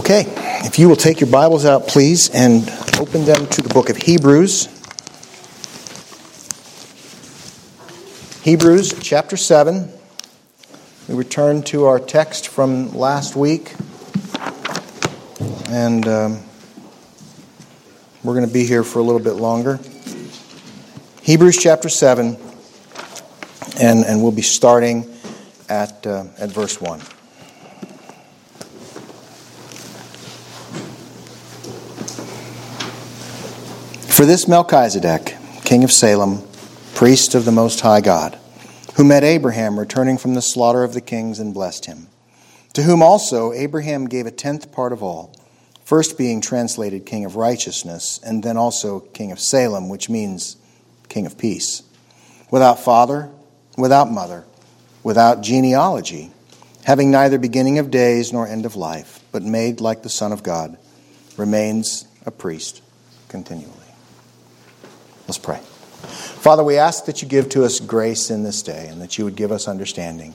Okay, if you will take your Bibles out, please, and open them to the book of Hebrews. Hebrews chapter 7. We return to our text from last week, and um, we're going to be here for a little bit longer. Hebrews chapter 7, and, and we'll be starting at, uh, at verse 1. For this Melchizedek, king of Salem, priest of the Most High God, who met Abraham returning from the slaughter of the kings and blessed him, to whom also Abraham gave a tenth part of all, first being translated king of righteousness, and then also king of Salem, which means king of peace, without father, without mother, without genealogy, having neither beginning of days nor end of life, but made like the Son of God, remains a priest continually. Let's pray. Father, we ask that you give to us grace in this day and that you would give us understanding.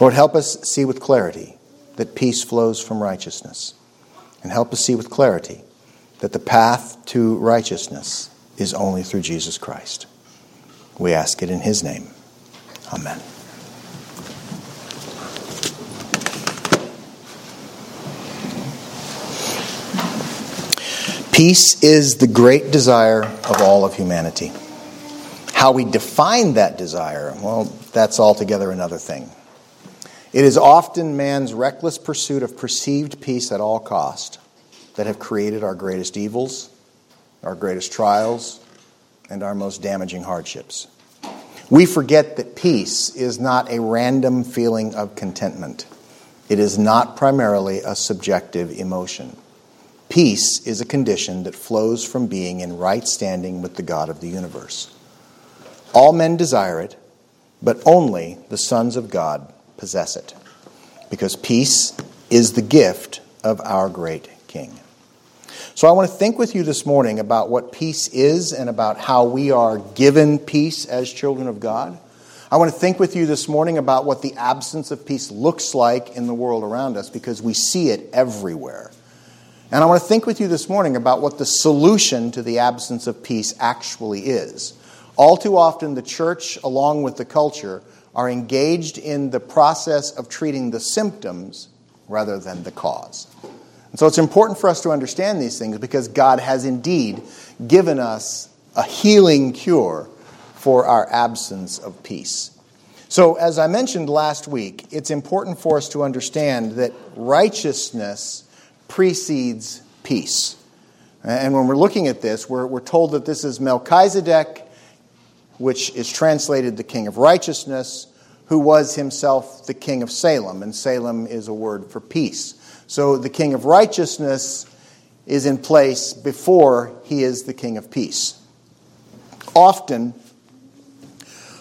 Lord, help us see with clarity that peace flows from righteousness. And help us see with clarity that the path to righteousness is only through Jesus Christ. We ask it in his name. Amen. Peace is the great desire of all of humanity. How we define that desire, well, that's altogether another thing. It is often man's reckless pursuit of perceived peace at all cost that have created our greatest evils, our greatest trials, and our most damaging hardships. We forget that peace is not a random feeling of contentment. It is not primarily a subjective emotion. Peace is a condition that flows from being in right standing with the God of the universe. All men desire it, but only the sons of God possess it, because peace is the gift of our great King. So I want to think with you this morning about what peace is and about how we are given peace as children of God. I want to think with you this morning about what the absence of peace looks like in the world around us because we see it everywhere. And I want to think with you this morning about what the solution to the absence of peace actually is. All too often, the church, along with the culture, are engaged in the process of treating the symptoms rather than the cause. And so it's important for us to understand these things because God has indeed given us a healing cure for our absence of peace. So, as I mentioned last week, it's important for us to understand that righteousness precedes peace. And when we're looking at this, we're, we're told that this is Melchizedek, which is translated the king of righteousness, who was himself the king of Salem. And Salem is a word for peace. So the king of righteousness is in place before he is the king of peace. Often,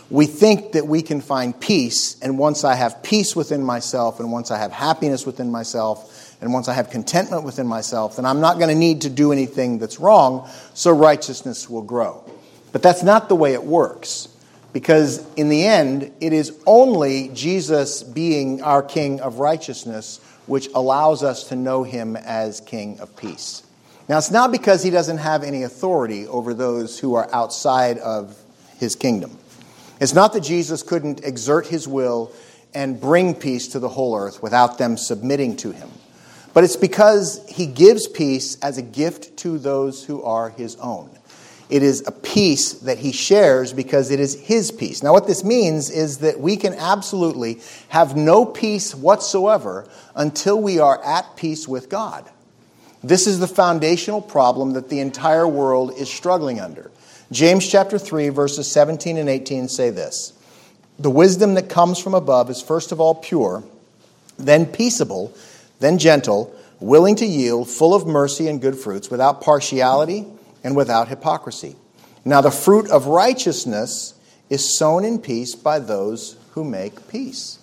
we think that we can find peace, and once I have peace within myself, and once I have happiness within myself, and once I have contentment within myself, then I'm not going to need to do anything that's wrong, so righteousness will grow. But that's not the way it works. Because in the end, it is only Jesus being our King of righteousness which allows us to know him as King of peace. Now, it's not because he doesn't have any authority over those who are outside of his kingdom. It's not that Jesus couldn't exert his will and bring peace to the whole earth without them submitting to him. But it's because he gives peace as a gift to those who are his own. It is a peace that he shares because it is his peace. Now, what this means is that we can absolutely have no peace whatsoever until we are at peace with God. This is the foundational problem that the entire world is struggling under. James chapter 3, verses 17 and 18 say this The wisdom that comes from above is first of all pure, then peaceable then gentle, willing to yield, full of mercy and good fruits, without partiality and without hypocrisy. Now, the fruit of righteousness is sown in peace by those who make peace.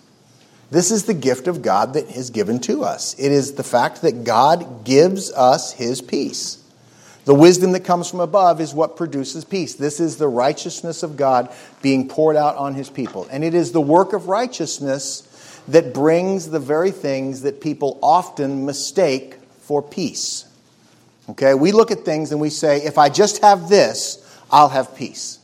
This is the gift of God that is given to us. It is the fact that God gives us his peace. The wisdom that comes from above is what produces peace. This is the righteousness of God being poured out on his people. And it is the work of righteousness that brings the very things that people often mistake for peace. Okay, we look at things and we say, if I just have this, I'll have peace.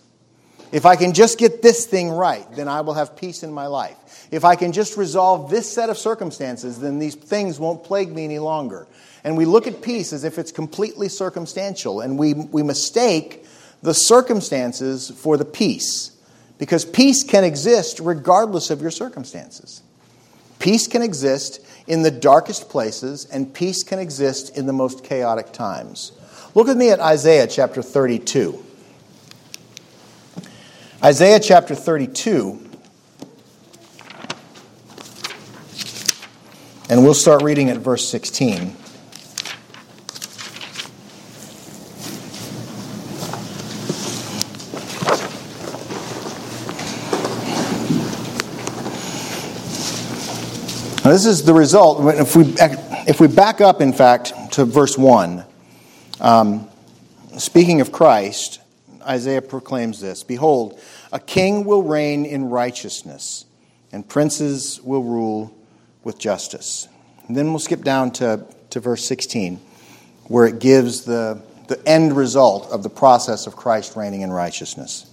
If I can just get this thing right, then I will have peace in my life. If I can just resolve this set of circumstances, then these things won't plague me any longer. And we look at peace as if it's completely circumstantial, and we, we mistake the circumstances for the peace. Because peace can exist regardless of your circumstances. Peace can exist in the darkest places, and peace can exist in the most chaotic times. Look with me at Isaiah chapter 32. Isaiah chapter 32. And we'll start reading at verse 16. Now, this is the result. If we, if we back up, in fact, to verse 1, um, speaking of Christ, Isaiah proclaims this Behold, a king will reign in righteousness, and princes will rule with justice. And then we'll skip down to, to verse 16, where it gives the, the end result of the process of Christ reigning in righteousness.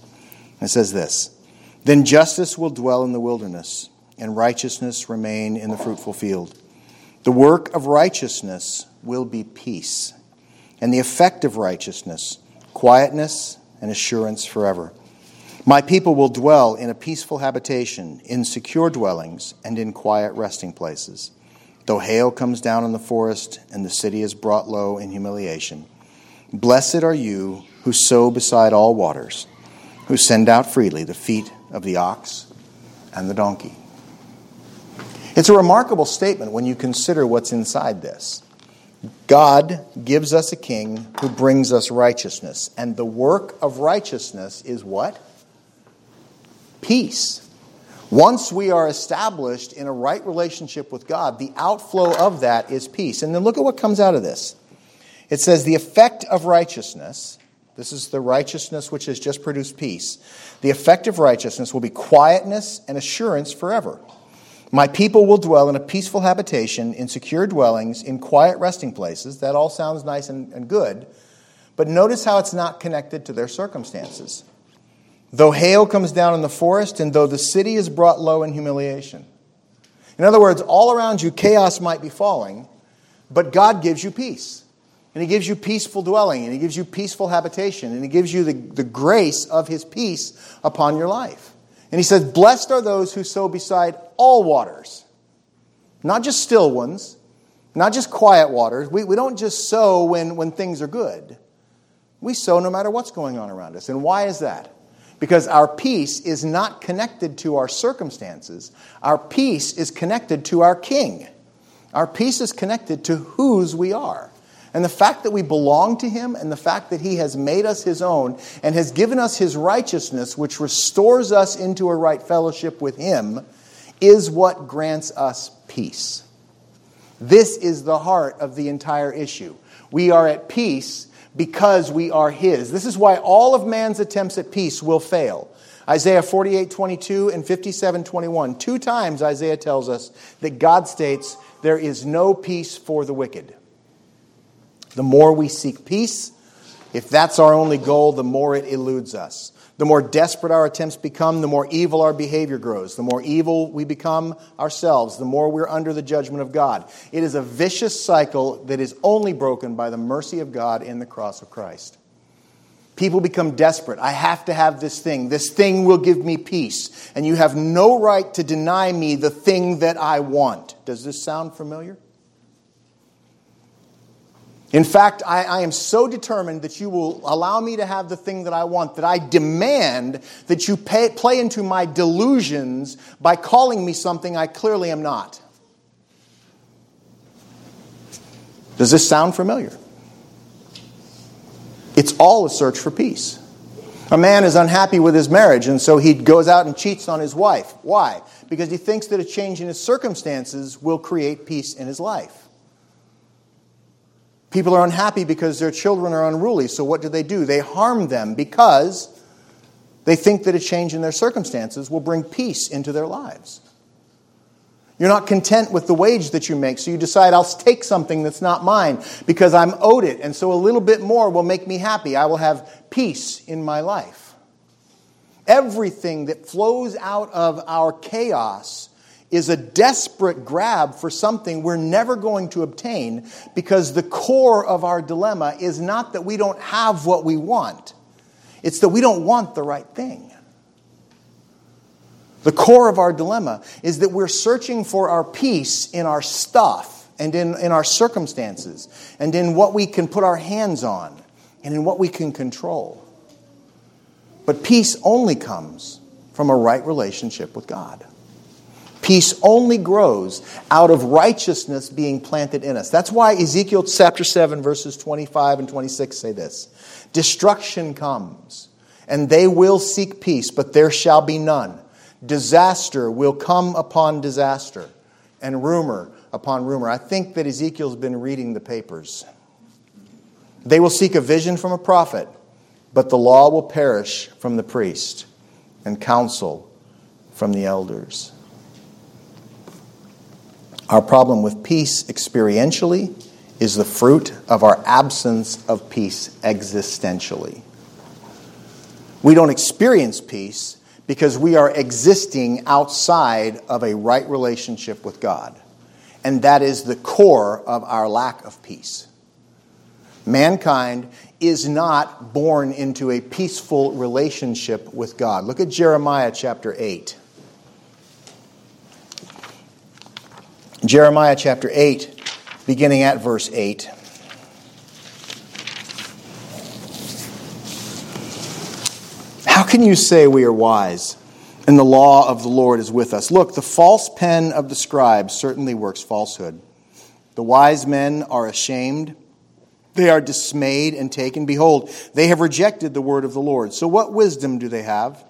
It says this Then justice will dwell in the wilderness and righteousness remain in the fruitful field. The work of righteousness will be peace, and the effect of righteousness, quietness and assurance forever. My people will dwell in a peaceful habitation, in secure dwellings, and in quiet resting places. Though hail comes down in the forest, and the city is brought low in humiliation, blessed are you who sow beside all waters, who send out freely the feet of the ox and the donkey. It's a remarkable statement when you consider what's inside this. God gives us a king who brings us righteousness. And the work of righteousness is what? Peace. Once we are established in a right relationship with God, the outflow of that is peace. And then look at what comes out of this. It says, the effect of righteousness, this is the righteousness which has just produced peace, the effect of righteousness will be quietness and assurance forever. My people will dwell in a peaceful habitation, in secure dwellings, in quiet resting places. That all sounds nice and, and good. But notice how it's not connected to their circumstances. Though hail comes down in the forest, and though the city is brought low in humiliation. In other words, all around you, chaos might be falling, but God gives you peace. And He gives you peaceful dwelling, and He gives you peaceful habitation, and He gives you the, the grace of His peace upon your life. And he says, Blessed are those who sow beside all waters, not just still ones, not just quiet waters. We, we don't just sow when, when things are good. We sow no matter what's going on around us. And why is that? Because our peace is not connected to our circumstances. Our peace is connected to our King. Our peace is connected to whose we are. And the fact that we belong to Him and the fact that He has made us His own and has given us His righteousness, which restores us into a right fellowship with Him, is what grants us peace. This is the heart of the entire issue. We are at peace because we are His. This is why all of man's attempts at peace will fail. Isaiah 48 22 and 57 21. Two times Isaiah tells us that God states, There is no peace for the wicked. The more we seek peace, if that's our only goal, the more it eludes us. The more desperate our attempts become, the more evil our behavior grows. The more evil we become ourselves, the more we're under the judgment of God. It is a vicious cycle that is only broken by the mercy of God in the cross of Christ. People become desperate. I have to have this thing. This thing will give me peace. And you have no right to deny me the thing that I want. Does this sound familiar? In fact, I, I, am so determined that you will allow me to have the thing that I want that I demand that you pay, play into my delusions by calling me something I clearly am not. Does this sound familiar? It's all a search for peace. A man is unhappy with his marriage, and so he goes out and cheats on his wife. Why? Because he thinks that a change in his circumstances will create peace in his life. People are unhappy because their children are unruly. So what do they do? They harm them because they think that a change in their circumstances will bring peace into their lives. You're not content with the wage that you make, so you decide, I'll take something that's not mine because I'm owed it, and so a little bit more will make me happy. I will have peace in my life. Everything that flows out of our chaos is a desperate grab for something we're never going to obtain because the core of our dilemma is not that we don't have what we want, it's that we don't want the right thing. The core of our dilemma is that we're searching for our peace in our stuff and in, in our circumstances and in what we can put our hands on and in what we can control. But peace only comes from a right relationship with God. Peace only grows out of righteousness being planted in us. That's why Ezekiel chapter 7, verses 25 and 26 say this Destruction comes, and they will seek peace, but there shall be none. Disaster will come upon disaster and rumor upon rumor. I think that Ezekiel's been reading the papers. They will seek a vision from a prophet, but the law will perish from the priest and counsel from the elders. Our problem with peace experientially is the fruit of our absence of peace existentially. We don't experience peace because we are existing outside of a right relationship with God. And that is the core of our lack of peace. Mankind is not born into a peaceful relationship with God. Look at Jeremiah chapter 8. Jeremiah chapter 8, beginning at verse 8. How can you say we are wise and the law of the Lord is with us? Look, the false pen of the scribes certainly works falsehood. The wise men are ashamed. They are dismayed and taken. Behold, they have rejected the word of the Lord. So, what wisdom do they have?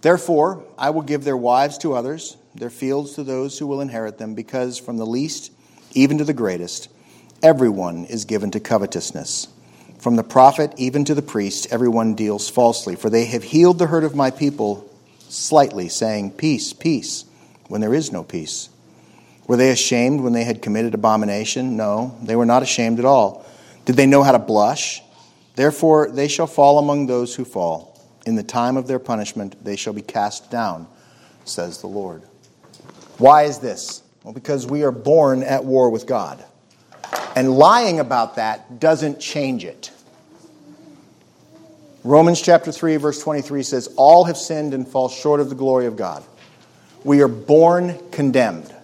Therefore, I will give their wives to others, their fields to those who will inherit them, because from the least even to the greatest, everyone is given to covetousness. From the prophet even to the priest, everyone deals falsely, for they have healed the hurt of my people slightly, saying, Peace, peace, when there is no peace. Were they ashamed when they had committed abomination? No, they were not ashamed at all. Did they know how to blush? Therefore, they shall fall among those who fall. In the time of their punishment, they shall be cast down, says the Lord. Why is this? Well, because we are born at war with God. And lying about that doesn't change it. Romans chapter 3, verse 23 says, All have sinned and fall short of the glory of God. We are born condemned.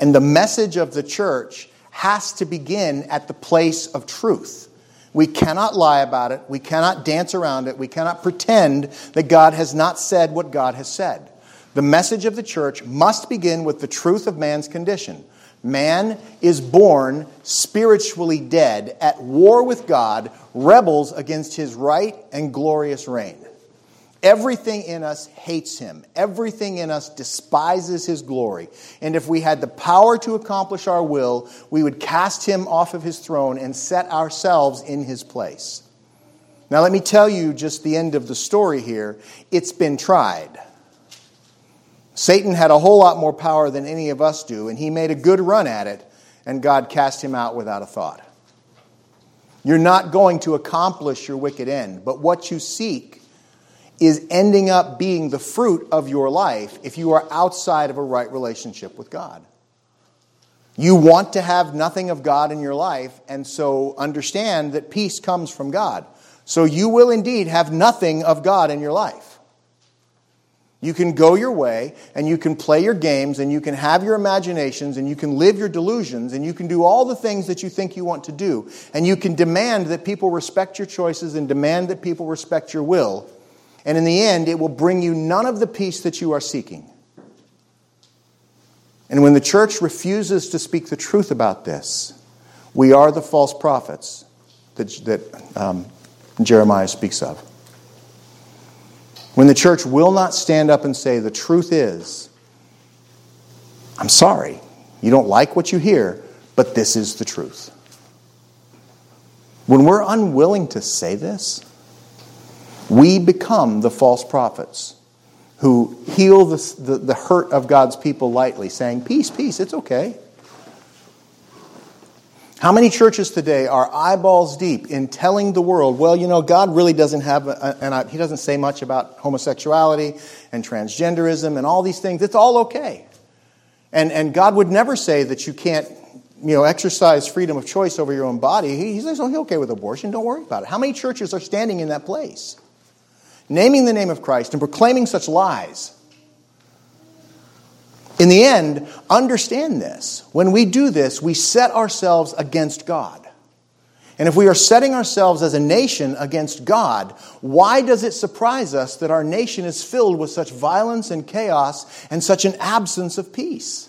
And the message of the church has to begin at the place of truth. We cannot lie about it. We cannot dance around it. We cannot pretend that God has not said what God has said. The message of the church must begin with the truth of man's condition. Man is born spiritually dead, at war with God, rebels against his right and glorious reign. Everything in us hates him. Everything in us despises his glory. And if we had the power to accomplish our will, we would cast him off of his throne and set ourselves in his place. Now, let me tell you just the end of the story here. It's been tried. Satan had a whole lot more power than any of us do, and he made a good run at it, and God cast him out without a thought. You're not going to accomplish your wicked end, but what you seek is ending up being the fruit of your life if you are outside of a right relationship with God. You want to have nothing of God in your life, and so understand that peace comes from God. So you will indeed have nothing of God in your life. You can go your way and you can play your games and you can have your imaginations and you can live your delusions and you can do all the things that you think you want to do. And you can demand that people respect your choices and demand that people respect your will. And in the end, it will bring you none of the peace that you are seeking. And when the church refuses to speak the truth about this, we are the false prophets that, that um, Jeremiah speaks of. When the church will not stand up and say, the truth is, I'm sorry, you don't like what you hear, but this is the truth. When we're unwilling to say this, we become the false prophets who heal the, the, the hurt of God's people lightly, saying, Peace, peace, it's okay. How many churches today are eyeballs deep in telling the world, well, you know, God really doesn't have, and He doesn't say much about homosexuality and transgenderism and all these things. It's all okay. And, and God would never say that you can't, you know, exercise freedom of choice over your own body. He, he's okay with abortion. Don't worry about it. How many churches are standing in that place? Naming the name of Christ and proclaiming such lies in the end, understand this. When we do this, we set ourselves against God. And if we are setting ourselves as a nation against God, why does it surprise us that our nation is filled with such violence and chaos and such an absence of peace?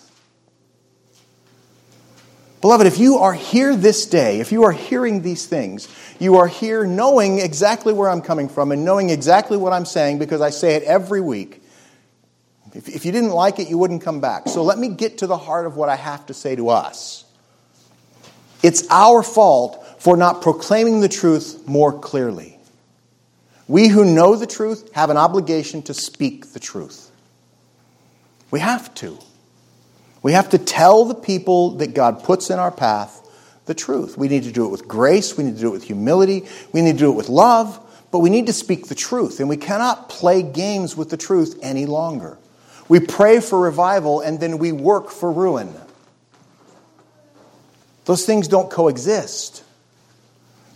Beloved, if you are here this day, if you are hearing these things, you are here knowing exactly where I'm coming from and knowing exactly what I'm saying because I say it every week. If, if you didn't like it, you wouldn't come back. So let me get to the heart of what I have to say to us. It's our fault for not proclaiming the truth more clearly. We who know the truth have an obligation to speak the truth. We have to. We have to tell the people that God puts in our path the truth. We need to do it with grace, we need to do it with humility, we need to do it with love, but we need to speak the truth, and we cannot play games with the truth any longer. We pray for revival and then we work for ruin. Those things don't coexist.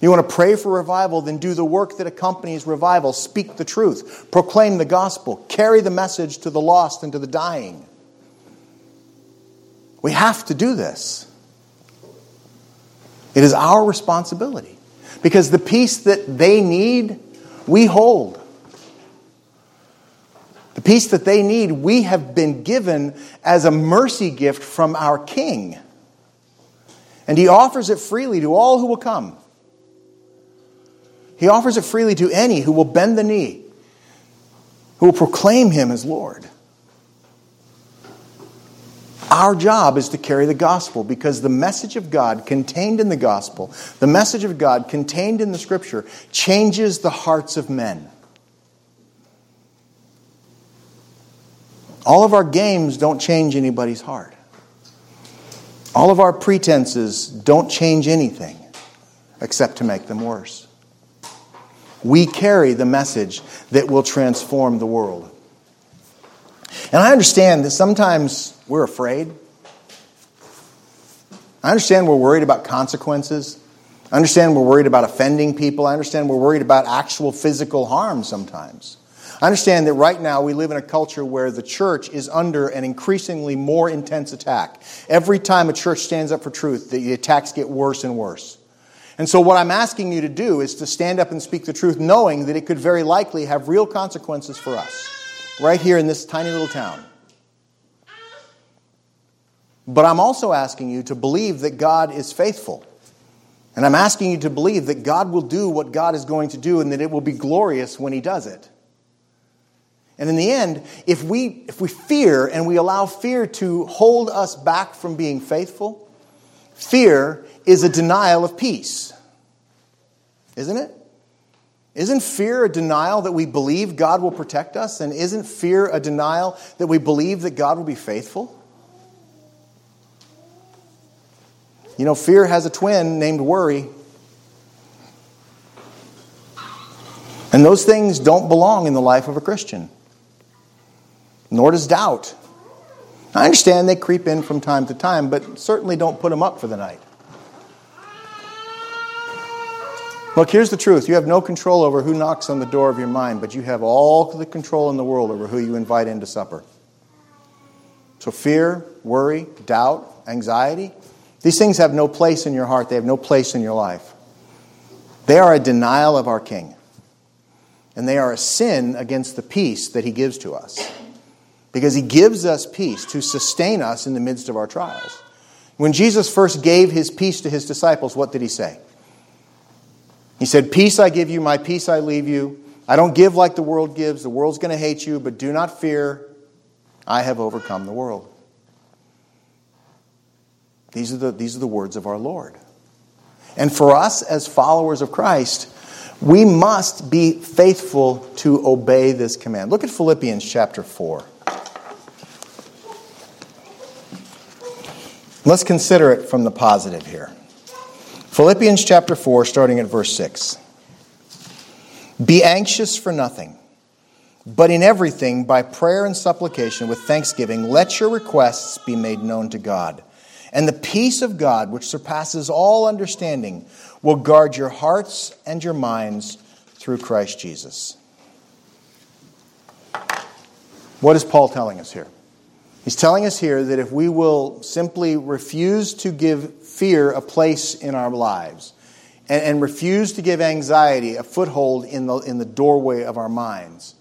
You want to pray for revival, then do the work that accompanies revival. Speak the truth, proclaim the gospel, carry the message to the lost and to the dying. We have to do this. It is our responsibility because the peace that they need, we hold. The peace that they need, we have been given as a mercy gift from our King. And He offers it freely to all who will come. He offers it freely to any who will bend the knee, who will proclaim Him as Lord. Our job is to carry the gospel because the message of God contained in the gospel, the message of God contained in the scripture, changes the hearts of men. All of our games don't change anybody's heart. All of our pretenses don't change anything except to make them worse. We carry the message that will transform the world. And I understand that sometimes we're afraid. I understand we're worried about consequences. I understand we're worried about offending people. I understand we're worried about actual physical harm sometimes. I understand that right now we live in a culture where the church is under an increasingly more intense attack. Every time a church stands up for truth, the attacks get worse and worse. And so, what I'm asking you to do is to stand up and speak the truth, knowing that it could very likely have real consequences for us, right here in this tiny little town. But I'm also asking you to believe that God is faithful. And I'm asking you to believe that God will do what God is going to do and that it will be glorious when He does it. And in the end, if we, if we fear and we allow fear to hold us back from being faithful, fear is a denial of peace. Isn't it? Isn't fear a denial that we believe God will protect us? And isn't fear a denial that we believe that God will be faithful? You know, fear has a twin named worry. And those things don't belong in the life of a Christian nor does doubt. I understand they creep in from time to time, but certainly don't put them up for the night. Look, here's the truth. You have no control over who knocks on the door of your mind, but you have all the control in the world over who you invite into supper. So, fear, worry, doubt, anxiety, these things have no place in your heart. They have no place in your life. They are a denial of our King, and they are a sin against the peace that He gives to us because he gives us peace to sustain us in the midst of our trials. When Jesus first gave his peace to his disciples, what did he say? He said, Peace I give you, my peace I leave you. I don't give like the world gives. The world's going to hate you, but do not fear. I have overcome the world. These are the, these are the words of our Lord. And for us as followers of Christ, we must be faithful to obey this command. Look at Philippians chapter 4. Let's consider it from the positive here. Philippians chapter 4, starting at verse 6. Be anxious for nothing, but in everything, by prayer and supplication with thanksgiving, let your requests be made known to God. And the peace of God, which surpasses all understanding, will guard your hearts and your minds through Christ Jesus. What is Paul telling us here? He's telling us here that if we will simply refuse to give fear a place in our lives and, and refuse to give anxiety a foothold in the, in the doorway of our minds,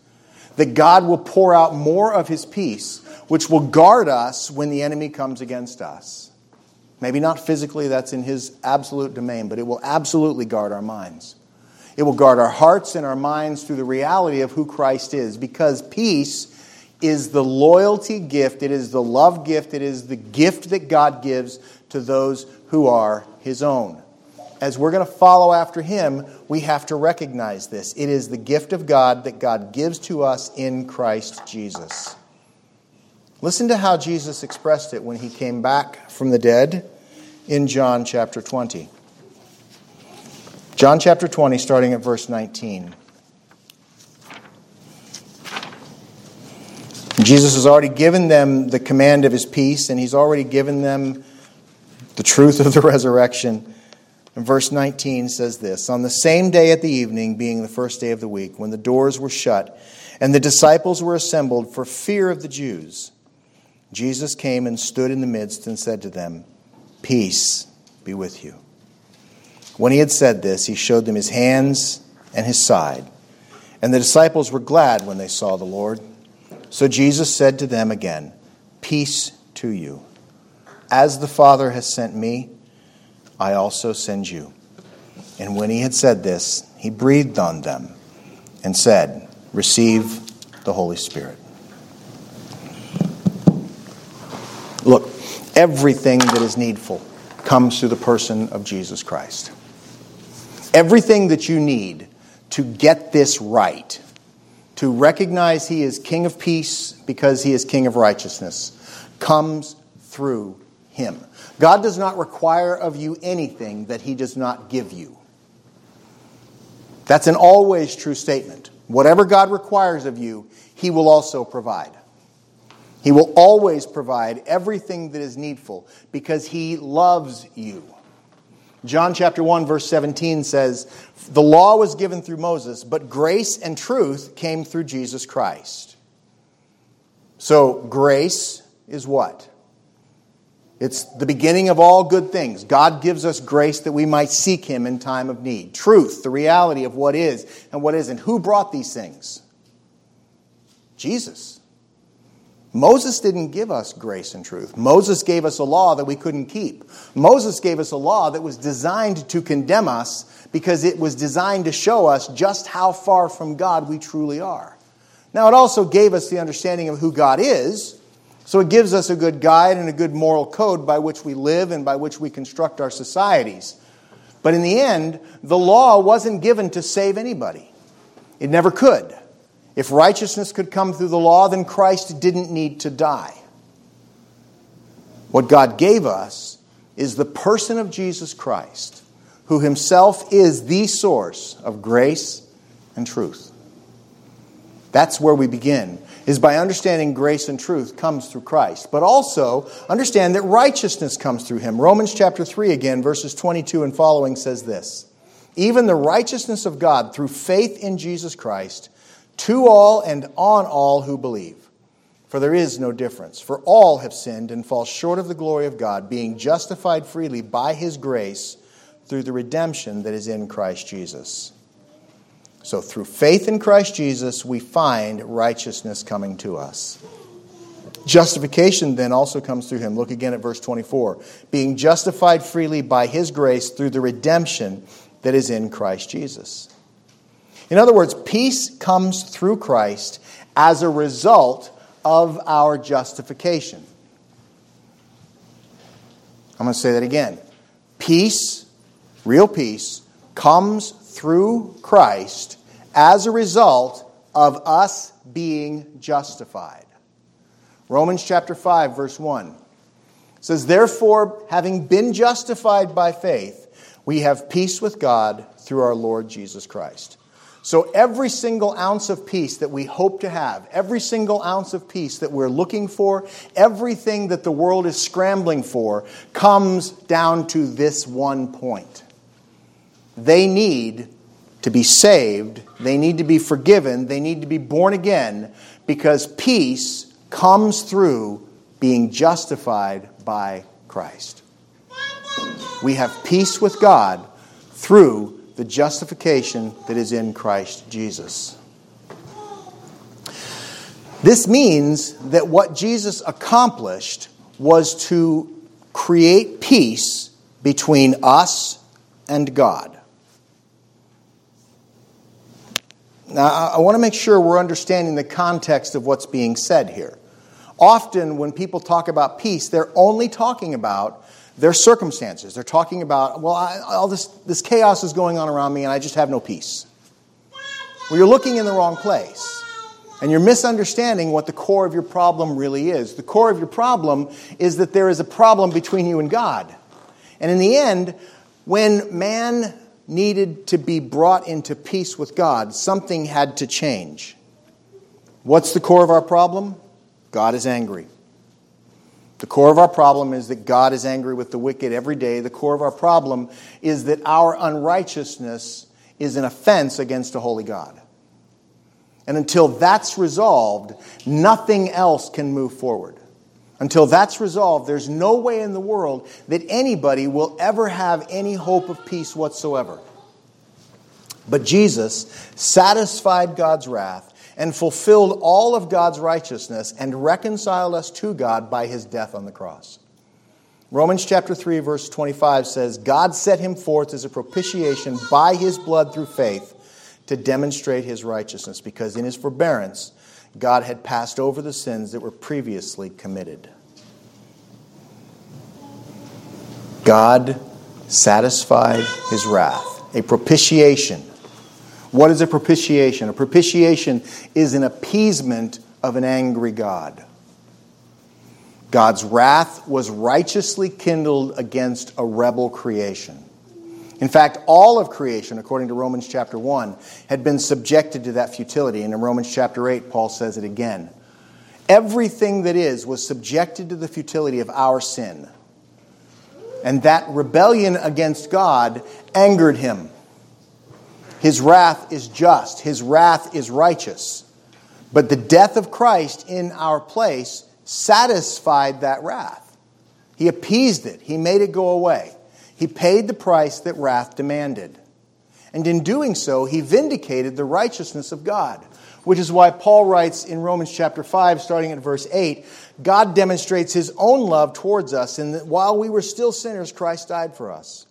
that God will pour out more of his peace, which will guard us when the enemy comes against us. Maybe not physically, that's in his absolute domain, but it will absolutely guard our minds. It will guard our hearts and our minds through the reality of who Christ is, because peace is the loyalty gift, it is the love gift, it is the gift that God gives to those who are his own. As we're going to follow after him, we have to recognize this. It is the gift of God that God gives to us in Christ Jesus. Listen to how Jesus expressed it when he came back from the dead in John chapter 20. John chapter 20, starting at verse 19. Jesus has already given them the command of his peace, and he's already given them the truth of the resurrection. And verse 19 says this On the same day at the evening, being the first day of the week, when the doors were shut and the disciples were assembled for fear of the Jews, Jesus came and stood in the midst and said to them, Peace be with you. When he had said this, he showed them his hands and his side. And the disciples were glad when they saw the Lord. So Jesus said to them again, Peace to you. As the Father has sent me, I also send you. And when he had said this, he breathed on them and said, Receive the Holy Spirit. Look, everything that is needful comes through the person of Jesus Christ. Everything that you need to get this right, to recognize He is King of peace because He is King of righteousness, comes through Him. God does not require of you anything that He does not give you. That's an always true statement. Whatever God requires of you, He will also provide. He will always provide everything that is needful because He loves you. John chapter 1 verse 17 says, "The law was given through Moses, but grace and truth came through Jesus Christ." So, grace is what? It's the beginning of all good things. God gives us grace that we might seek Him in time of need. Truth, the reality of what is and what isn't. Who brought these things? Jesus. Moses didn't give us grace and truth. Moses gave us a law that we couldn't keep. Moses gave us a law that was designed to condemn us because it was designed to show us just how far from God we truly are. Now, it also gave us the understanding of who God is, so it gives us a good guide and a good moral code by which we live and by which we construct our societies. But in the end, the law wasn't given to save anybody, it never could. If righteousness could come through the law, then Christ didn't need to die. What God gave us is the person of Jesus Christ, who himself is the source of grace and truth. That's where we begin, is by understanding grace and truth comes through Christ. But also understand that righteousness comes through him. Romans chapter 3 again, verses 22 and following says this Even the righteousness of God through faith in Jesus Christ to all and on all who believe. For there is no difference. For all have sinned and fall short of the glory of God, being justified freely by his grace through the redemption that is in Christ Jesus. So, through faith in Christ Jesus, we find righteousness coming to us. Justification then also comes through him. Look again at verse 24. Being justified freely by his grace through the redemption that is in Christ Jesus. In other words, peace comes through Christ as a result of our justification. I'm going to say that again. Peace, real peace, comes through Christ as a result of us being justified. Romans chapter 5, verse 1 says, Therefore, having been justified by faith, we have peace with God through our Lord Jesus Christ. So, every single ounce of peace that we hope to have, every single ounce of peace that we're looking for, everything that the world is scrambling for, comes down to this one point. They need to be saved, they need to be forgiven, they need to be born again, because peace comes through being justified by Christ. We have peace with God through the justification that is in Christ Jesus. This means that what Jesus accomplished was to create peace between us and God. Now, I want to make sure we're understanding the context of what's being said here. Often, when people talk about peace, they're only talking about their circumstances. They're talking about, well, I, all this, this chaos is going on around me and I just have no peace. Well, you're looking in the wrong place. And you're misunderstanding what the core of your problem really is. The core of your problem is that there is a problem between you and God. And in the end, when man needed to be brought into peace with God, something had to change. What's the core of our problem? God is angry. The core of our problem is that God is angry with the wicked every day. The core of our problem is that our unrighteousness is an offense against a holy God. And until that's resolved, nothing else can move forward. Until that's resolved, there's no way in the world that anybody will ever have any hope of peace whatsoever. But Jesus satisfied God's wrath and fulfilled all of God's righteousness and reconciled us to God by his death on the cross. Romans chapter 3 verse 25 says, God set him forth as a propitiation by his blood through faith to demonstrate his righteousness because in his forbearance God had passed over the sins that were previously committed. God satisfied his wrath, a propitiation what is a propitiation? A propitiation is an appeasement of an angry God. God's wrath was righteously kindled against a rebel creation. In fact, all of creation, according to Romans chapter 1, had been subjected to that futility. And in Romans chapter 8, Paul says it again. Everything that is was subjected to the futility of our sin. And that rebellion against God angered him. His wrath is just, His wrath is righteous. But the death of Christ in our place satisfied that wrath. He appeased it, He made it go away. He paid the price that wrath demanded. And in doing so, He vindicated the righteousness of God, which is why Paul writes in Romans chapter 5, starting at verse 8 God demonstrates His own love towards us, and that while we were still sinners, Christ died for us.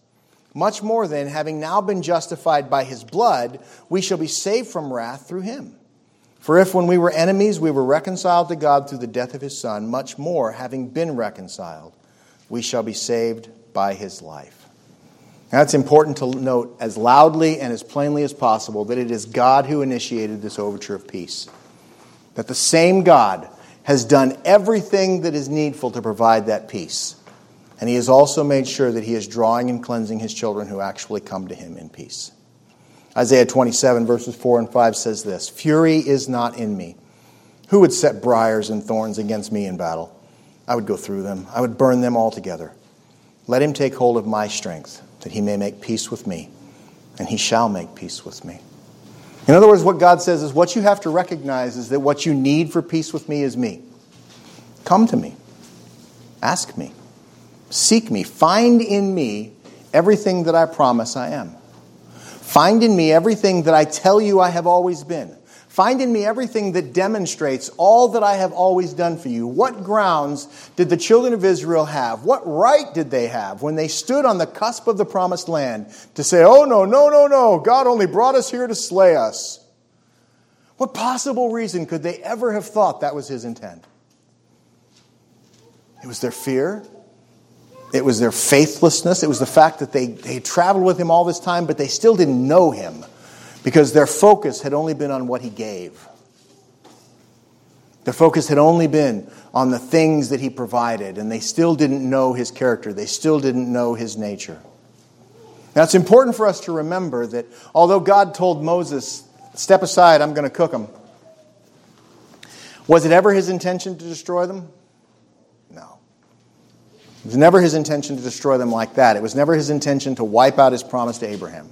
Much more than, having now been justified by his blood, we shall be saved from wrath through him. For if when we were enemies we were reconciled to God through the death of his Son, much more, having been reconciled, we shall be saved by his life. Now, important to note as loudly and as plainly as possible that it is God who initiated this overture of peace. That the same God has done everything that is needful to provide that peace. And he has also made sure that he is drawing and cleansing his children who actually come to him in peace. Isaiah 27, verses 4 and 5 says this Fury is not in me. Who would set briars and thorns against me in battle? I would go through them, I would burn them all together. Let him take hold of my strength, that he may make peace with me, and he shall make peace with me. In other words, what God says is what you have to recognize is that what you need for peace with me is me. Come to me, ask me. Seek me. Find in me everything that I promise I am. Find in me everything that I tell you I have always been. Find in me everything that demonstrates all that I have always done for you. What grounds did the children of Israel have? What right did they have when they stood on the cusp of the promised land to say, oh, no, no, no, no, God only brought us here to slay us? What possible reason could they ever have thought that was his intent? It was their fear, It was their faithlessness. It was the fact that they, they traveled with him all this time, but they still didn't know him because their focus had only been on what he gave. Their focus had only been on the things that he provided, and they still didn't know his character. They still didn't know his nature. Now, it's important for us to remember that although God told Moses, Step aside, I'm going to cook them, was it ever his intention to destroy them? It was never his intention to destroy them like that. It was never his intention to wipe out his promise to Abraham.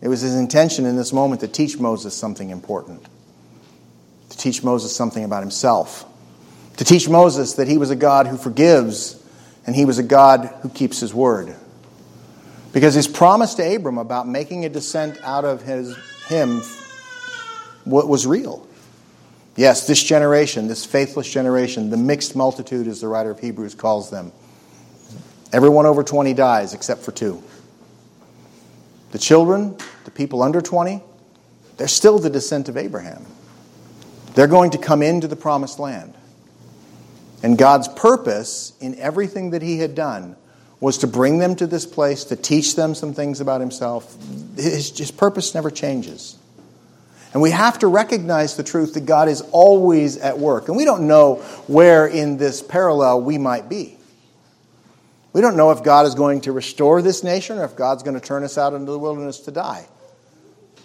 It was his intention in this moment to teach Moses something important, to teach Moses something about himself, to teach Moses that he was a God who forgives and he was a God who keeps his word. Because his promise to Abram about making a descent out of his, him what was real. Yes, this generation, this faithless generation, the mixed multitude, as the writer of Hebrews calls them, everyone over 20 dies except for two. The children, the people under 20, they're still the descent of Abraham. They're going to come into the promised land. And God's purpose in everything that He had done was to bring them to this place, to teach them some things about Himself. His, his purpose never changes. And we have to recognize the truth that God is always at work. And we don't know where in this parallel we might be. We don't know if God is going to restore this nation or if God's going to turn us out into the wilderness to die.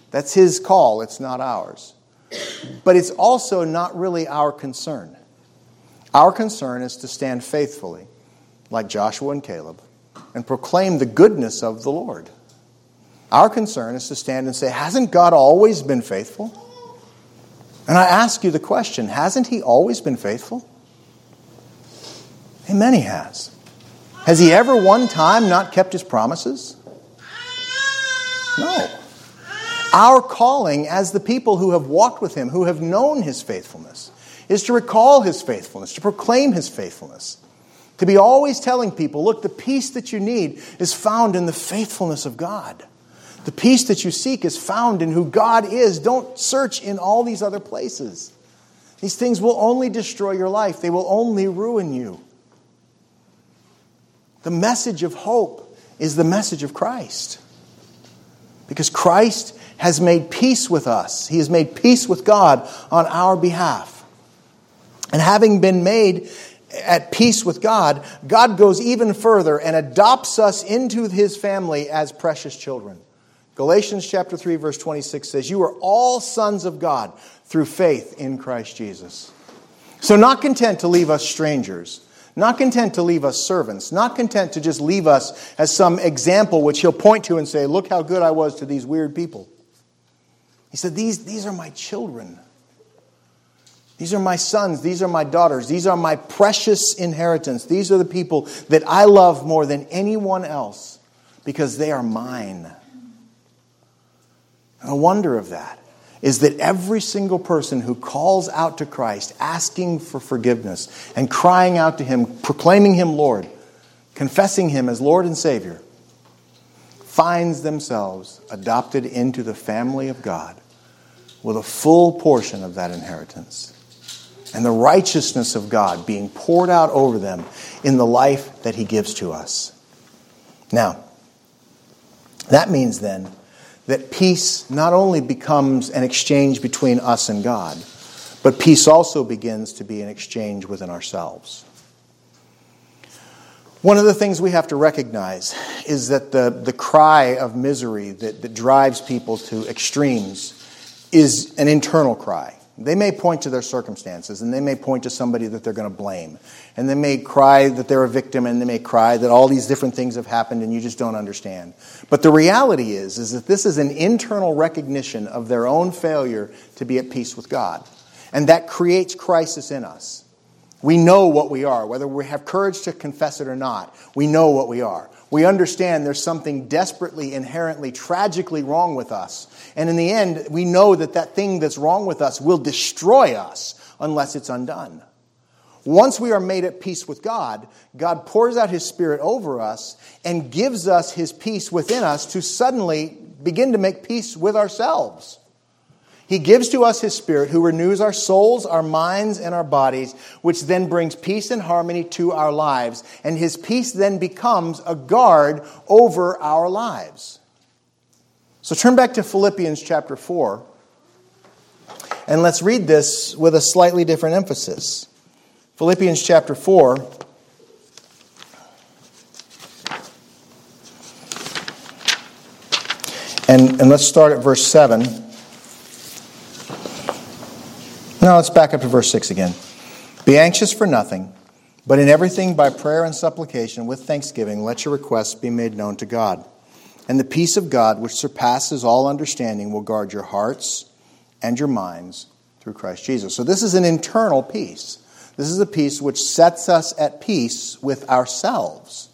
That's His call, it's not ours. But it's also not really our concern. Our concern is to stand faithfully, like Joshua and Caleb, and proclaim the goodness of the Lord. Our concern is to stand and say, Hasn't God always been faithful? And I ask you the question Hasn't He always been faithful? Amen, He has. Has He ever one time not kept His promises? No. Our calling as the people who have walked with Him, who have known His faithfulness, is to recall His faithfulness, to proclaim His faithfulness. To be always telling people, look, the peace that you need is found in the faithfulness of God. The peace that you seek is found in who God is. Don't search in all these other places. These things will only destroy your life, they will only ruin you. The message of hope is the message of Christ. Because Christ has made peace with us, He has made peace with God on our behalf. And having been made at peace with God, God goes even further and adopts us into His family as precious children. Galatians chapter 3 verse 26 says, "You are all sons of God through faith in Christ Jesus." So not content to leave us strangers, not content to leave us servants, not content to just leave us as some example which he'll point to and say, "Look how good I was to these weird people." He said, "These these are my children." These are my sons. These are my daughters. These are my precious inheritance. These are the people that I love more than anyone else because they are mine. The wonder of that is that every single person who calls out to Christ, asking for forgiveness and crying out to Him, proclaiming Him Lord, confessing Him as Lord and Savior, finds themselves adopted into the family of God with a full portion of that inheritance and the righteousness of God being poured out over them in the life that He gives to us. Now, that means then that peace not only becomes an exchange between us and God, but peace also begins to be an exchange within ourselves. One of the things we have to recognize is that the, the cry of misery that, that drives people to extremes is an internal cry. They may point to their circumstances and they may point to somebody that they're going to blame. And they may cry that they're a victim and they may cry that all these different things have happened and you just don't understand. But the reality is is that this is an internal recognition of their own failure to be at peace with God. And that creates crisis in us. We know what we are, whether we have courage to confess it or not. We know what we are. We understand there's something desperately, inherently, tragically wrong with us. And in the end, we know that that thing that's wrong with us will destroy us unless it's undone. Once we are made at peace with God, God pours out His Spirit over us and gives us His peace within us to suddenly begin to make peace with ourselves. He gives to us His Spirit who renews our souls, our minds, and our bodies, which then brings peace and harmony to our lives. And His peace then becomes a guard over our lives. So turn back to Philippians chapter 4, and let's read this with a slightly different emphasis. Philippians chapter 4. And, and let's start at verse 7. Now let's back up to verse 6 again. Be anxious for nothing, but in everything by prayer and supplication with thanksgiving, let your requests be made known to God. And the peace of God, which surpasses all understanding, will guard your hearts and your minds through Christ Jesus. So this is an internal peace. This is a peace which sets us at peace with ourselves.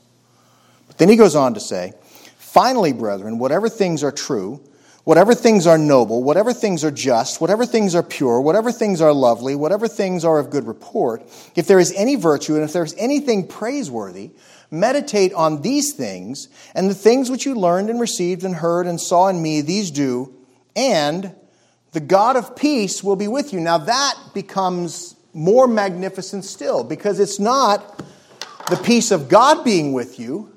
But then he goes on to say, Finally, brethren, whatever things are true, whatever things are noble, whatever things are just, whatever things are pure, whatever things are lovely, whatever things are of good report, if there is any virtue and if there is anything praiseworthy, meditate on these things, and the things which you learned and received and heard and saw in me, these do, and the God of peace will be with you. Now that becomes more magnificent still because it's not the peace of God being with you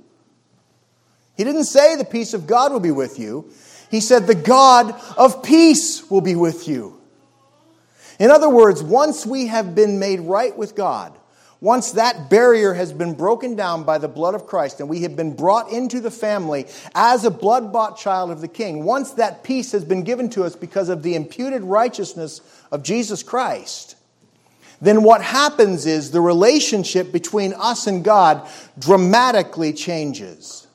he didn't say the peace of God will be with you. He said the God of peace will be with you. In other words, once we have been made right with God, once that barrier has been broken down by the blood of Christ and we have been brought into the family as a blood bought child of the King, once that peace has been given to us because of the imputed righteousness of Jesus Christ, then what happens is the relationship between us and God dramatically changes.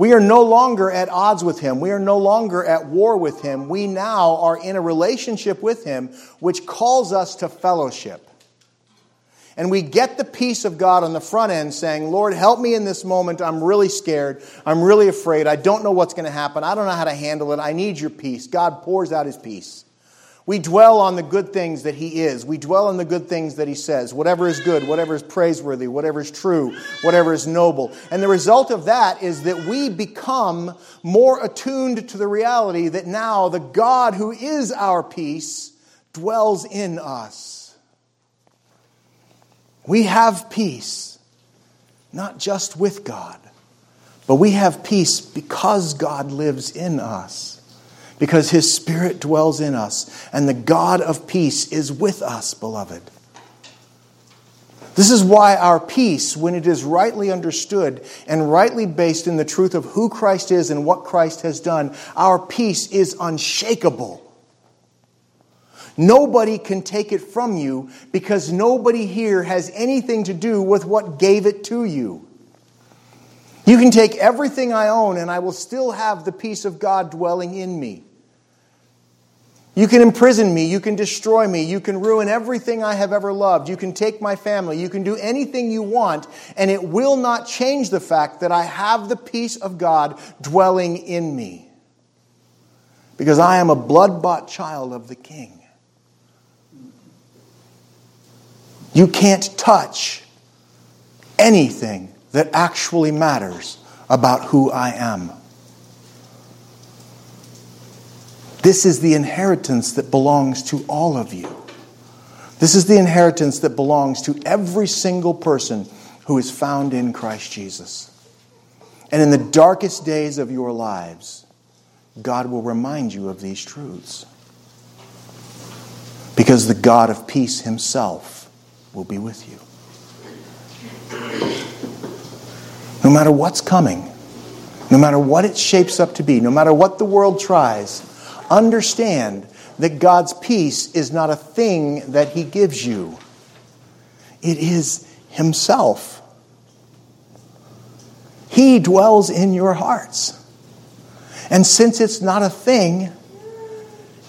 We are no longer at odds with Him. We are no longer at war with Him. We now are in a relationship with Him which calls us to fellowship. And we get the peace of God on the front end saying, Lord, help me in this moment. I'm really scared. I'm really afraid. I don't know what's going to happen. I don't know how to handle it. I need your peace. God pours out His peace. We dwell on the good things that He is. We dwell on the good things that He says. Whatever is good, whatever is praiseworthy, whatever is true, whatever is noble. And the result of that is that we become more attuned to the reality that now the God who is our peace dwells in us. We have peace, not just with God, but we have peace because God lives in us because his spirit dwells in us, and the God of peace is with us, beloved. This is why our peace, when it is rightly understood and rightly based in the truth of who Christ is and what Christ has done, our peace is unshakable. Nobody can take it from you because nobody here has anything to do with what gave it to you. You can take everything I own and I will still have the peace of God dwelling in me. You can imprison me. You can destroy me. You can ruin everything I have ever loved. You can take my family. You can do anything you want, and it will not change the fact that I have the peace of God dwelling in me. Because I am a blood bought child of the King. You can't touch anything that actually matters about who I am. This is the inheritance that belongs to all of you. This is the inheritance that belongs to every single person who is found in Christ Jesus. And in the darkest days of your lives, God will remind you of these truths. Because the God of peace himself will be with you. No matter what's coming, no matter what it shapes up to be, no matter what the world tries, Understand that God's peace is not a thing that He gives you, it is Himself. He dwells in your hearts. And since it's not a thing,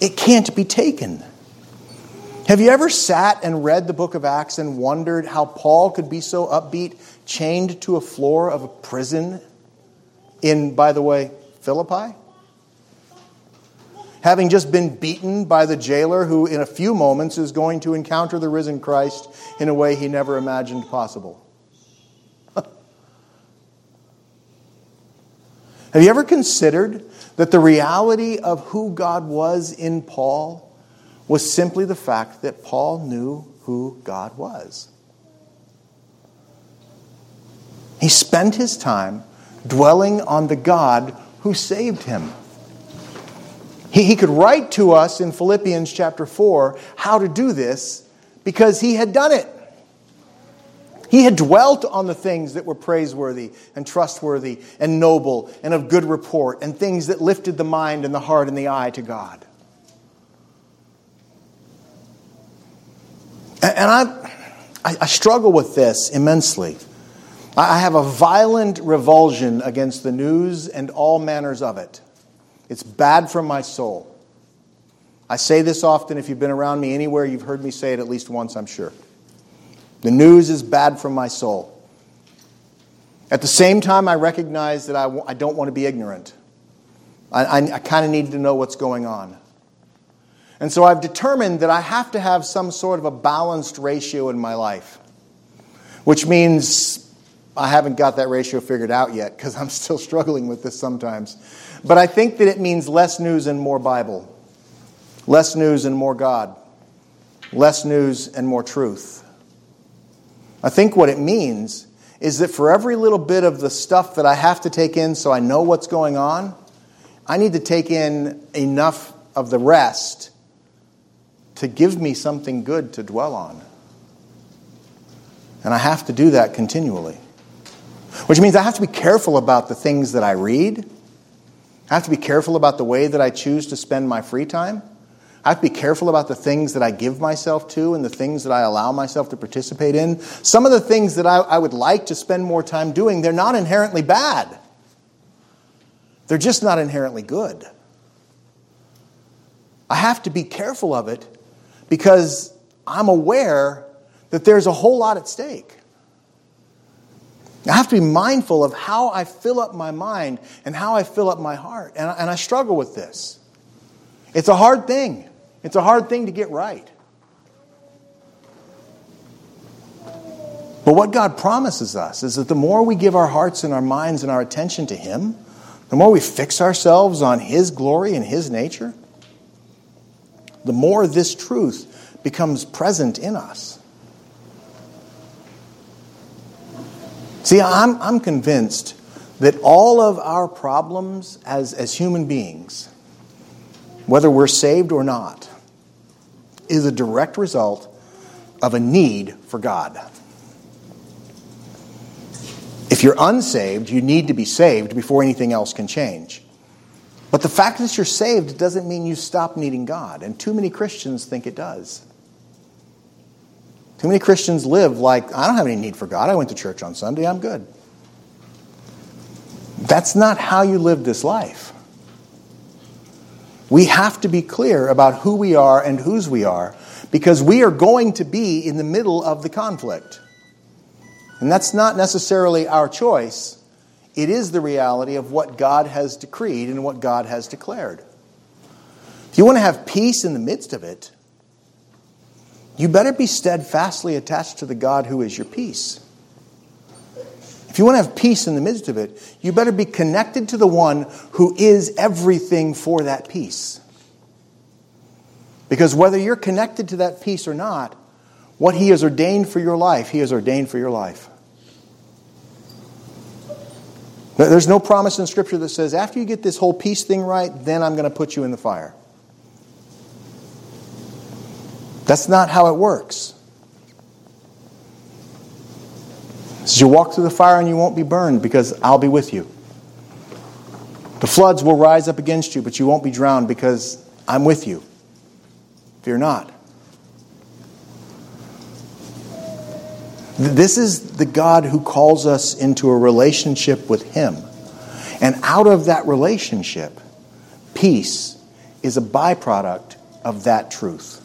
it can't be taken. Have you ever sat and read the book of Acts and wondered how Paul could be so upbeat, chained to a floor of a prison in, by the way, Philippi? Having just been beaten by the jailer who, in a few moments, is going to encounter the risen Christ in a way he never imagined possible. Have you ever considered that the reality of who God was in Paul was simply the fact that Paul knew who God was. He spent his time dwelling on the God who saved him. He, he could write to us in Philippians chapter 4 how to do this because he had done it. He had dwelt on the things that were praiseworthy and trustworthy and noble and of good report and things that lifted the mind and the heart and the eye to God. And I, I struggle with this immensely. I have a violent revulsion against the news and all manners of it. It's bad for my soul. I say this often. If you've been around me anywhere, you've heard me say it at least once, I'm sure. The news is bad for my soul. At the same time, I recognize that I w- I don't want to be ignorant. I, I, I kind of need to know what's going on. And so I've determined that I have to have some sort of a balanced ratio in my life, which means I haven't got that ratio figured out yet because I'm still struggling with this sometimes. But I think that it means less news and more Bible, less news and more God, less news and more truth. I think what it means is that for every little bit of the stuff that I have to take in so I know what's going on, I need to take in enough of the rest to give me something good to dwell on. And I have to do that continually. Which means I have to be careful about the things that I read. I have to be careful about the way that I choose to spend my free time. I have to be careful about the things that I give myself to and the things that I allow myself to participate in. Some of the things that I, I would like to spend more time doing, they're not inherently bad. They're just not inherently good. I have to be careful of it because I'm aware that there's a whole lot at stake. I have to be mindful of how I fill up my mind and how I fill up my heart. And, and I struggle with this. It's a hard thing. It's a hard thing to get right. But what God promises us is that the more we give our hearts and our minds and our attention to Him, the more we fix ourselves on His glory and His nature, the more this truth becomes present in us. See, I'm, I'm convinced that all of our problems as, as human beings, whether we're saved or not, is a direct result of a need for God. If you're unsaved, you need to be saved before anything else can change. But the fact that you're saved doesn't mean you stop needing God, and too many Christians think it does. Too many Christians live like, I don't have any need for God. I went to church on Sunday. I'm good. That's not how you live this life. We have to be clear about who we are and whose we are because we are going to be in the middle of the conflict. And that's not necessarily our choice, it is the reality of what God has decreed and what God has declared. If you want to have peace in the midst of it, you better be steadfastly attached to the God who is your peace. If you want to have peace in the midst of it, you better be connected to the one who is everything for that peace. Because whether you're connected to that peace or not, what he has ordained for your life, he has ordained for your life. There's no promise in Scripture that says, after you get this whole peace thing right, then I'm going to put you in the fire. That's not how it works. says you walk through the fire and you won't be burned because I'll be with you. The floods will rise up against you, but you won't be drowned because I'm with you. Fear not. This is the God who calls us into a relationship with Him. And out of that relationship, peace is a byproduct of that truth.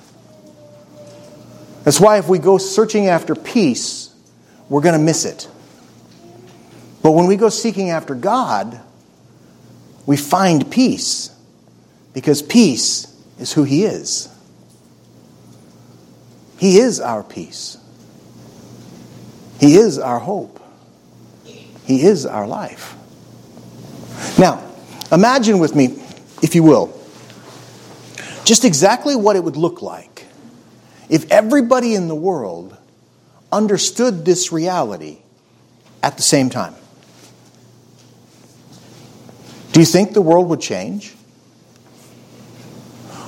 That's why if we go searching after peace, we're going to miss it. But when we go seeking after God, we find peace because peace is who He is. He is our peace. He is our hope. He is our life. Now, imagine with me, if you will, just exactly what it would look like if everybody in the world understood this reality at the same time. Do you think the world would change?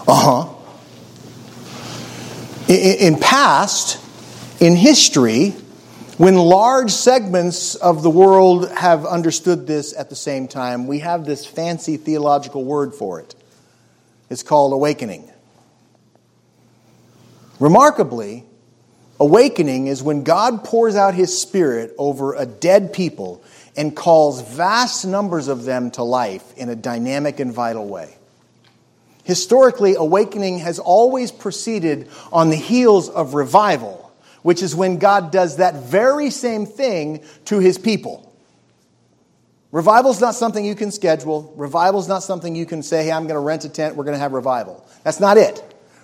Uh huh. In past, in history, when large segments of the world have understood this at the same time, we have this fancy theological word for it. It's called awakening. Remarkably, awakening is when God pours out his spirit over a dead people and calls vast numbers of them to life in a dynamic and vital way. Historically, awakening has always proceeded on the heels of revival, which is when God does that very same thing to his people. Revival is not something you can schedule. Revival is not something you can say, hey, I'm going to rent a tent, we're going to have revival. That's not it.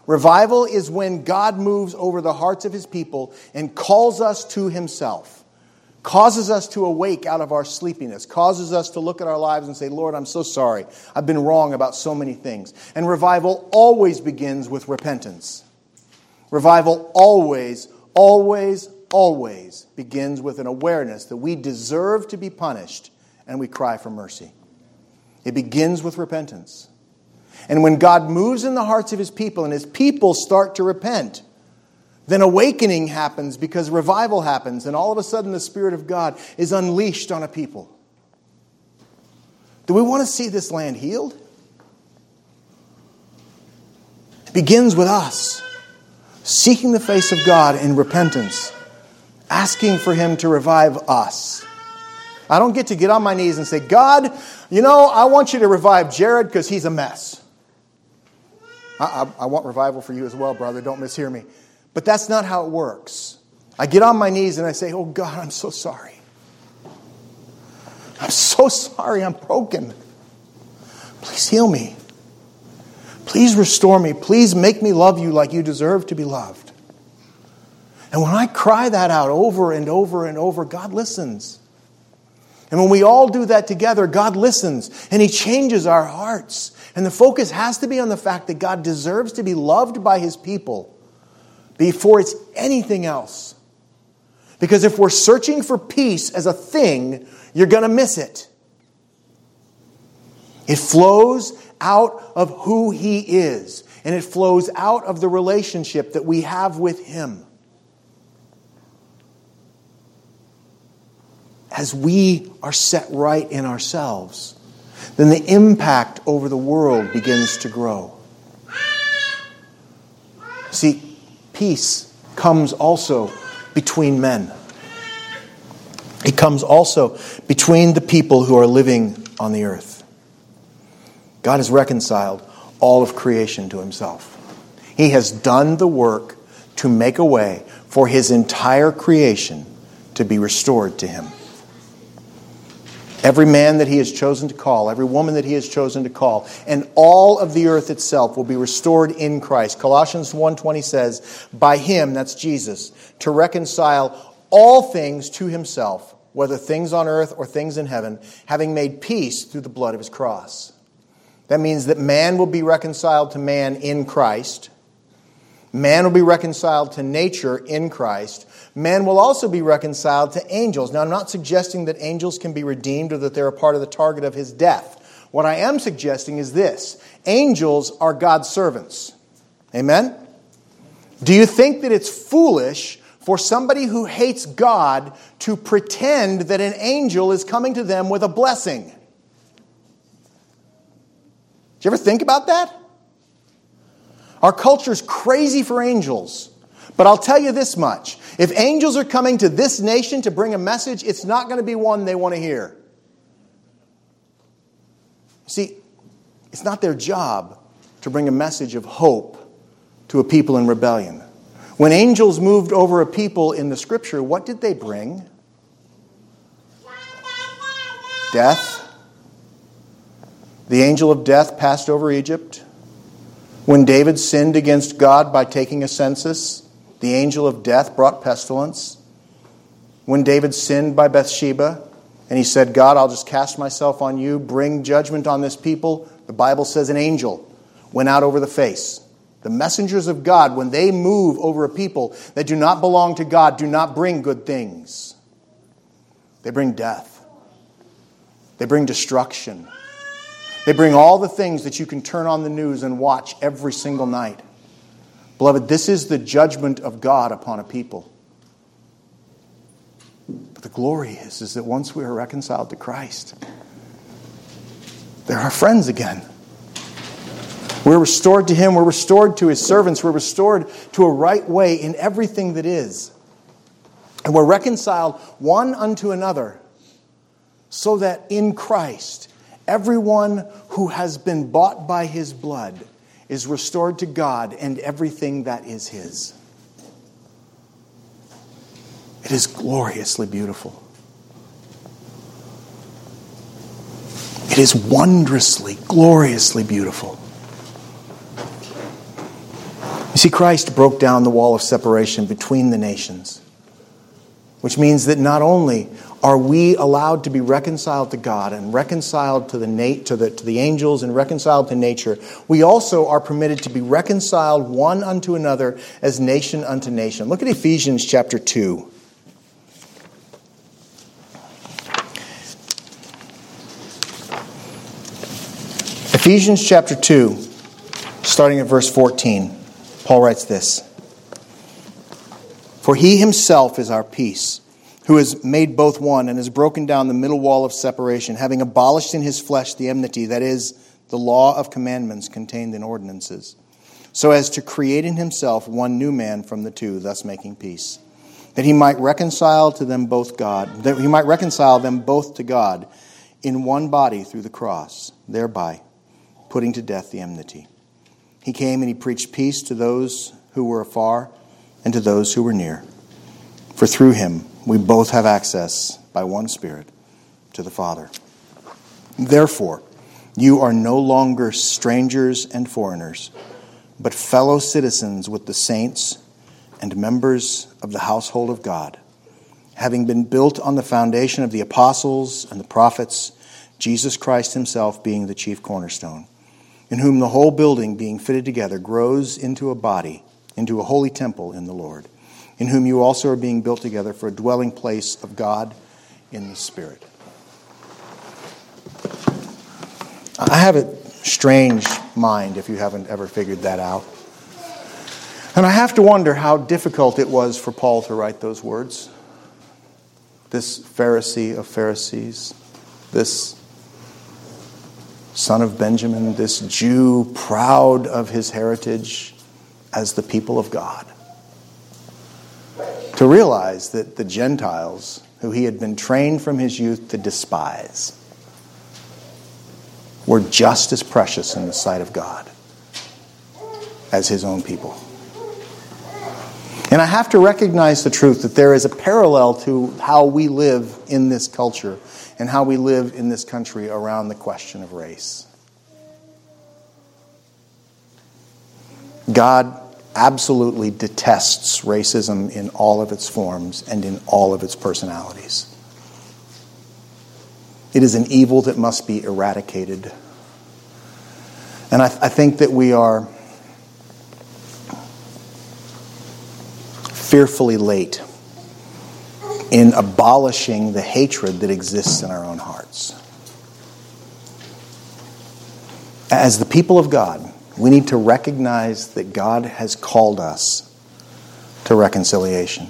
Revival is when God moves over the hearts of his people and calls us to himself, causes us to awake out of our sleepiness, causes us to look at our lives and say, Lord, I'm so sorry. I've been wrong about so many things. And revival always begins with repentance. Revival always, always, always begins with an awareness that we deserve to be punished and we cry for mercy. It begins with repentance. And when God moves in the hearts of his people and his people start to repent, then awakening happens because revival happens, and all of a sudden the Spirit of God is unleashed on a people. Do we want to see this land healed? It begins with us seeking the face of God in repentance, asking for Him to revive us. I don't get to get on my knees and say, God, you know, I want you to revive Jared because he's a mess. I, I, I want revival for you as well, brother. Don't mishear me. But that's not how it works. I get on my knees and I say, Oh God, I'm so sorry. I'm so sorry. I'm broken. Please heal me. Please restore me. Please make me love you like you deserve to be loved. And when I cry that out over and over and over, God listens. And when we all do that together, God listens and He changes our hearts. And the focus has to be on the fact that God deserves to be loved by his people before it's anything else. Because if we're searching for peace as a thing, you're going to miss it. It flows out of who he is, and it flows out of the relationship that we have with him. As we are set right in ourselves, then the impact over the world begins to grow. See, peace comes also between men. It comes also between the people who are living on the earth. God has reconciled all of creation to himself. He has done the work to make a way for his entire creation to be restored to him. Every man that he has chosen to call, every woman that he has chosen to call, and all of the earth itself will be restored in Christ. Colossians 1:20 says, "By him, that's Jesus, to reconcile all things to himself, whether things on earth or things in heaven, having made peace through the blood of his cross." That means that man will be reconciled to man in Christ. Man will be reconciled to nature in Christ. Man will also be reconciled to angels. Now, I'm not suggesting that angels can be redeemed or that they're a part of the target of his death. What I am suggesting is this angels are God's servants. Amen? Do you think that it's foolish for somebody who hates God to pretend that an angel is coming to them with a blessing? Did you ever think about that? Our culture's crazy for angels. But I'll tell you this much if angels are coming to this nation to bring a message, it's not going to be one they want to hear. See, it's not their job to bring a message of hope to a people in rebellion. When angels moved over a people in the scripture, what did they bring? Death. The angel of death passed over Egypt. When David sinned against God by taking a census, the angel of death brought pestilence. When David sinned by Bathsheba, and he said, God, I'll just cast myself on you, bring judgment on this people, the Bible says an angel went out over the face The messengers of God, when they move over a people that do not belong to God, do not bring good things. They bring death, they bring destruction. They bring all the things that you can turn on the news and watch every single night. Beloved, this is the judgment of God upon a people. But the glory is, is that once we are reconciled to Christ, they're our friends again. We're restored to Him, we're restored to His servants, we're restored to a right way in everything that is. And we're reconciled one unto another so that in Christ, everyone who has been bought by His blood is restored to God and everything that is His. It is gloriously beautiful. It is wondrously, gloriously beautiful. You see, Christ broke down the wall of separation between the nations, which means that not only are we allowed to be reconciled to God and reconciled to the, nat- to, the, to the angels and reconciled to nature, we also are permitted to be reconciled one unto another as nation unto nation. Look at Ephesians chapter 2. Ephesians chapter 2, starting at verse 14, Paul writes this For he himself is our peace who has made both one and has broken down the middle wall of separation, having abolished in his flesh the enmity, that is, the law of commandments contained in ordinances, so as to create in himself one new man from the two, thus making peace, that he might reconcile to them both God, that he might reconcile them both to God in one body through the cross, thereby putting to death the enmity. He came and he preached peace to those who were afar and to those who were near. For through him we both have access by one Spirit to the Father. Therefore, you are no longer strangers and foreigners, but fellow citizens with the saints and members of the household of God, having been built on the foundation of the apostles and the prophets, Jesus Christ himself being the chief cornerstone, in whom the whole building, being fitted together, grows into a body, into a holy temple in the Lord in whom you also are being built together for a dwelling place of God in the Spirit. I have a strange mind if you haven't ever figured that out. And I have to wonder how difficult it was for Paul to write those words. This Pharisee of Pharisees, this son of Benjamin, this Jew proud of his heritage as the people of God to realize that the Gentiles, who he had been trained from his youth to despise, were just as precious in the sight of God as his own people. And I have to recognize the truth that there is a parallel to how we live in this culture and how we live in this country around the question of race. God absolutely detests racism in all of its forms and in all of its personalities. It is an evil that must be eradicated. And I, I think that we are fearfully late in abolishing the hatred that exists in our own hearts. As the people of God, we need to recognize that God has called us to reconciliation.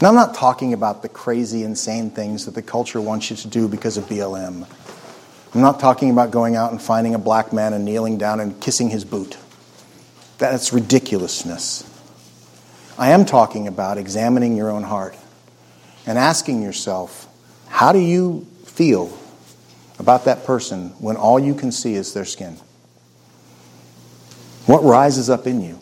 Now, I'm not talking about the crazy, insane things that the culture wants you to do because of BLM. I'm not talking about going out and finding a black man and kneeling down and kissing his boot. That's ridiculousness. I am talking about examining your own heart and asking yourself, how do you feel about that person when all you can see is their skin? What rises up in you?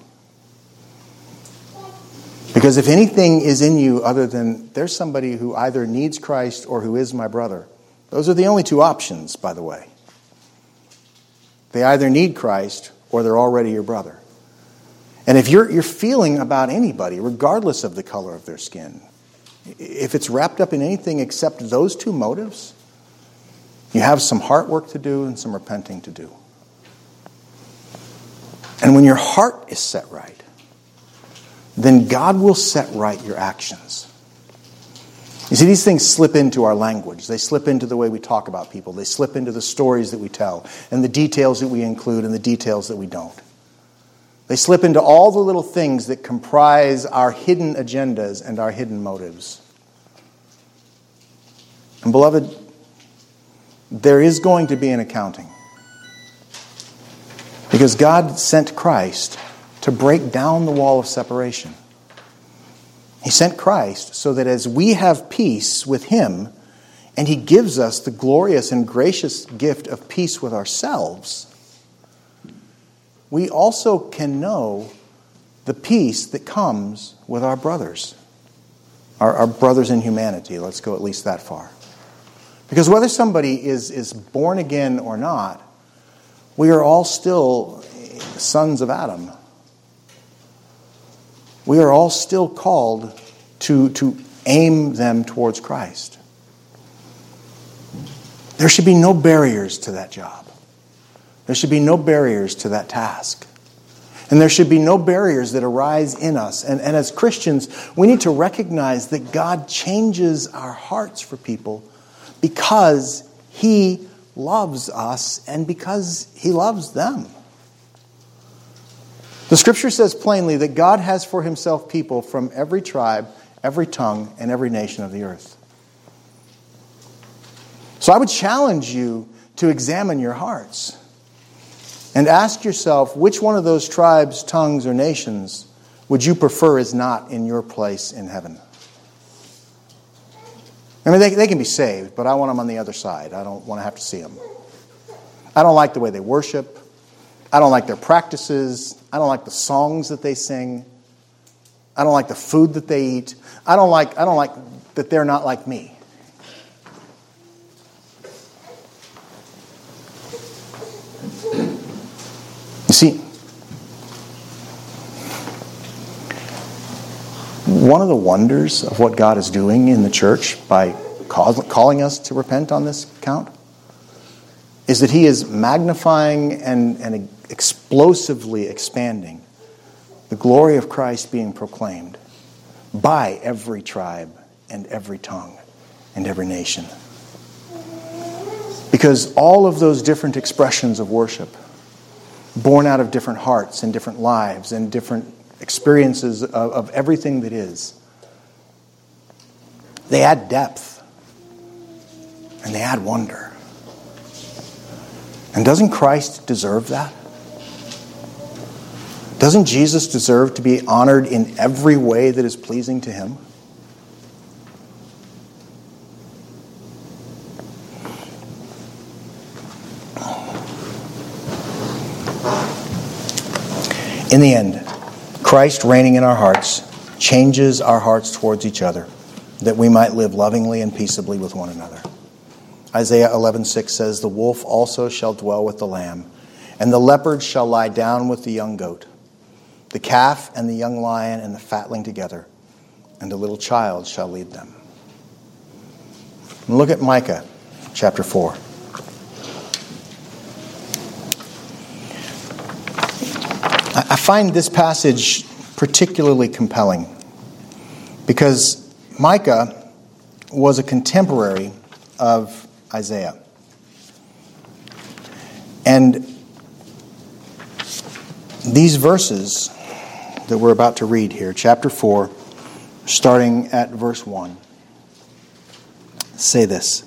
Because if anything is in you other than there's somebody who either needs Christ or who is my brother, those are the only two options, by the way. They either need Christ or they're already your brother. And if you're, feeling about anybody, regardless of the color of their skin, if it's wrapped up in anything except those two motives, you have some heart work to do and some repenting to do. And when your heart is set right, then God will set right your actions. You see, these things slip into our language. They slip into the way we talk about people. They slip into the stories that we tell, and the details that we include, and the details that we don't. They slip into all the little things that comprise our hidden agendas and our hidden motives. And, beloved, there is going to be an accounting. Because God sent Christ to break down the wall of separation. He sent Christ so that as we have peace with Him, and He gives us the glorious and gracious gift of peace with ourselves, we also can know the peace that comes with our brothers, our, our brothers in humanity. Let's go at least that far. Because whether somebody is, is born again or not, we are all still sons of Adam. We are all still called to, to aim them towards Christ. There should be no barriers to that job. There should be no barriers to that task. And there should be no barriers that arise in us. And, and as Christians, we need to recognize that God changes our hearts for people because He loves us and because He loves them. The scripture says plainly that God has for Himself people from every tribe, every tongue, and every nation of the earth. So I would challenge you to examine your hearts and ask yourself which one of those tribes, tongues, or nations would you prefer is not in your place in heaven? I mean, they, they can be saved, but I want them on the other side. I don't want to have to see them. I don't like the way they worship. I don't like their practices. I don't like the songs that they sing. I don't like the food that they eat. I don't like, I don't like that they're not like me. You see, one of the wonders of what God is doing in the church by calling us to repent on this count is that He is magnifying and, and explosively expanding the glory of Christ being proclaimed by every tribe and every tongue and every nation. Because all of those different expressions of worship born out of different hearts and different lives and different experiences of, of everything that is. They add depth and they add wonder. And doesn't Christ deserve that? Doesn't Jesus deserve to be honored in every way that is pleasing to him? In the end, Christ reigning in our hearts changes our hearts towards each other that we might live lovingly and peaceably with one another. Isaiah 11:6 says, "The wolf also shall dwell with the lamb, and the leopard shall lie down with the young goat, the calf and the young lion and the fatling together, and a little child shall lead them." Look at Micah chapter 4. Find this passage particularly compelling because Micah was a contemporary of Isaiah. And these verses that we're about to read here, chapter 4, starting at verse 1, say this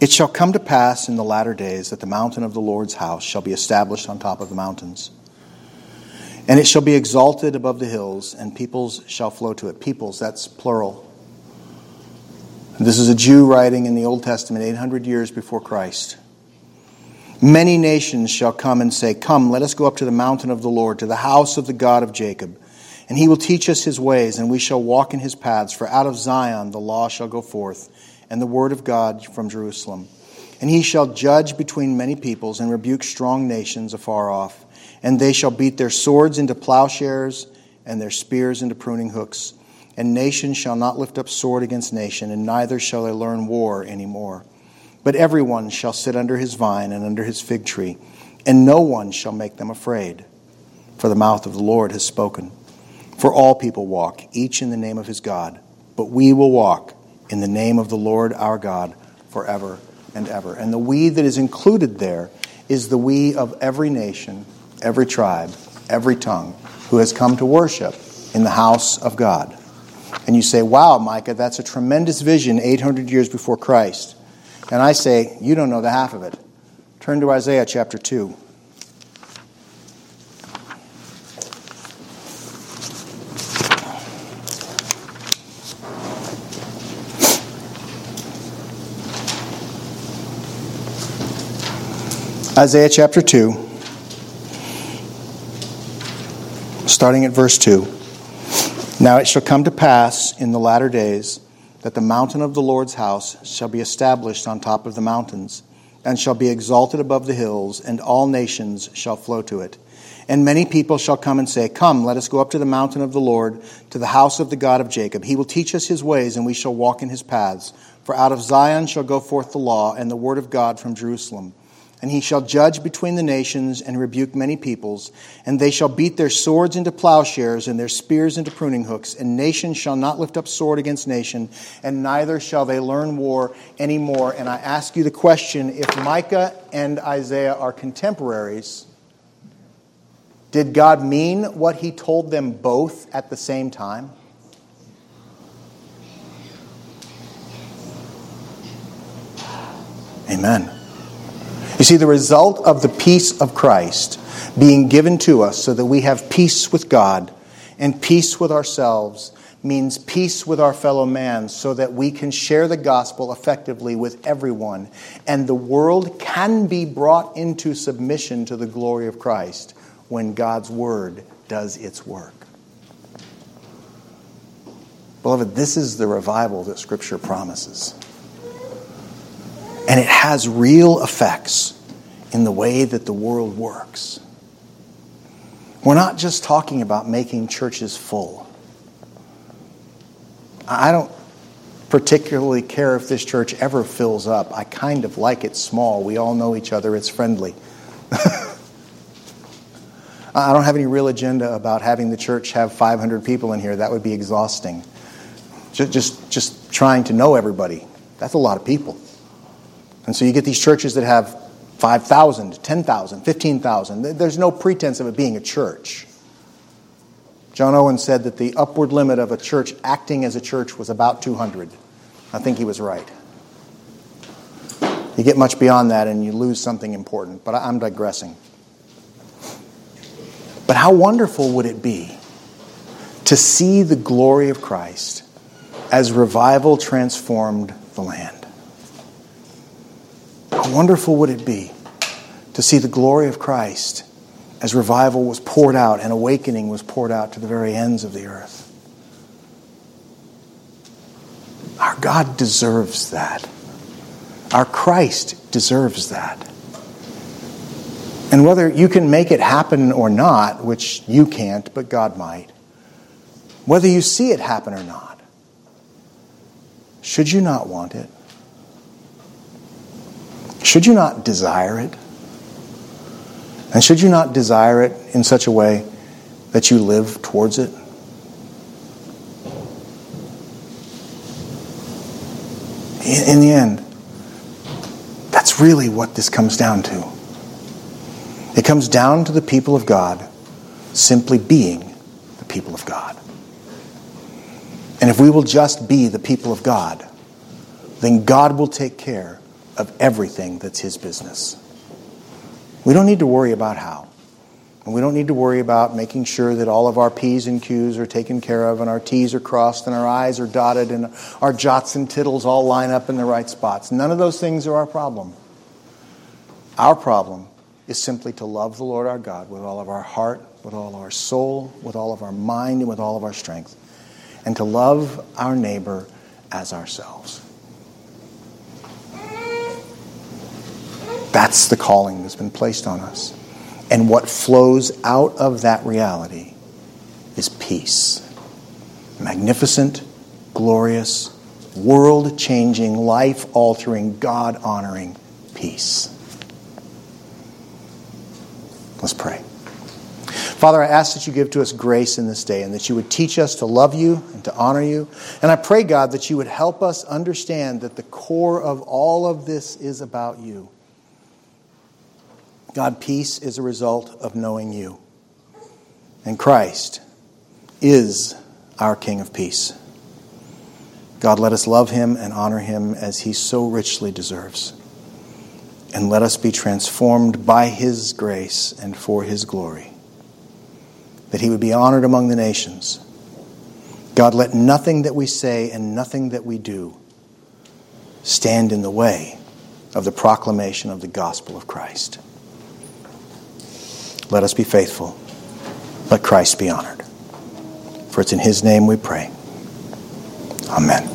It shall come to pass in the latter days that the mountain of the Lord's house shall be established on top of the mountains and it shall be exalted above the hills, and peoples shall flow to it. Peoples, that's plural. This is a Jew writing in the Old Testament 800 years before Christ. Many nations shall come and say, Come, let us go up to the mountain of the Lord, to the house of the God of Jacob. And he will teach us his ways, and we shall walk in his paths. For out of Zion the law shall go forth, and the word of God from Jerusalem. And he shall judge between many peoples, and rebuke strong nations afar off and they shall beat their swords into plowshares and their spears into pruning hooks. And nation shall not lift up sword against nation, and neither shall they learn war any more. But everyone shall sit under his vine and under his fig tree, and no one shall make them afraid. for the mouth of the Lord has spoken. For all people walk, each in the name of his God, but we will walk in the name of the Lord our God forever and ever. And the we that is included there is the we of every nation, every tribe, every tongue who has come to worship in the house of God. And you say, wow, Micah, that's a tremendous vision 800 years before Christ. And I say, you don't know the half of it. Turn to Isaiah chapter 2. Isaiah chapter 2, starting at verse 2. Now it shall come to pass in the latter days that the mountain of the Lord's house shall be established on top of the mountains, and shall be exalted above the hills, and all nations shall flow to it. And many people shall come and say, Come, let us go up to the mountain of the Lord, to the house of the God of Jacob. He will teach us his ways, and we shall walk in his paths. For out of Zion shall go forth the law, and the word of God from Jerusalem. And he shall judge between the nations and rebuke many peoples. And they shall beat their swords into plowshares and their spears into pruning hooks. And nation shall not lift up sword against nation, and neither shall they learn war any more. And I ask you the question if Micah and Isaiah are contemporaries, did God mean what he told them both at the same time? Amen. You see, the result of the peace of Christ being given to us so that we have peace with God and peace with ourselves means peace with our fellow man so that we can share the gospel effectively with everyone and the world can be brought into submission to the glory of Christ when God's word does its work. Beloved, this is the revival that Scripture promises. And it has real effects in the way that the world works. We're not just talking about making churches full. I don't particularly care if this church ever fills up. I kind of like it small. We all know each other, it's friendly. I don't have any real agenda about having the church have 500 people in here. That would be exhausting. Just, just, just trying to know everybody. That's a lot of people. And so you get these churches that have 5,000, 10,000, 15,000. There's no pretense of it being a church. John Owen said that the upward limit of a church acting as a church was about 200. I think he was right. You get much beyond that and you lose something important, but I'm digressing. But how wonderful would it be to see the glory of Christ as revival transformed the land? How wonderful would it be to see the glory of Christ as revival was poured out and awakening was poured out to the very ends of the earth? Our God deserves that. Our Christ deserves that. And whether you can make it happen or not, which you can't, but God might, whether you see it happen or not, should you not want it? Should you not desire it? And should you not desire it in such a way that you live towards it? In, the end, that's really what this comes down to. It comes down to the people of God simply being the people of God. And if we will just be the people of God, then God will take care of everything that's His business. We don't need to worry about how. And we don't need to worry about making sure that all of our P's and Q's are taken care of and our T's are crossed and our I's are dotted and our jots and tittles all line up in the right spots. None of those things are our problem. Our problem is simply to love the Lord our God with all of our heart, with all of our soul, with all of our mind, and with all of our strength, and to love our neighbor as ourselves. That's the calling that's been placed on us. And what flows out of that reality is peace. Magnificent, glorious, world changing, life altering, God honoring peace. Let's pray. Father, I ask that you give to us grace in this day and that you would teach us to love you and to honor you. And I pray, God, that you would help us understand that the core of all of this is about you. God, peace is a result of knowing you. And Christ is our King of peace. God, let us love him and honor him as he so richly deserves. And let us be transformed by his grace and for his glory, that he would be honored among the nations. God, let nothing that we say and nothing that we do stand in the way of the proclamation of the gospel of Christ. Let us be faithful. Let Christ be honored. For it's in His name we pray. Amen.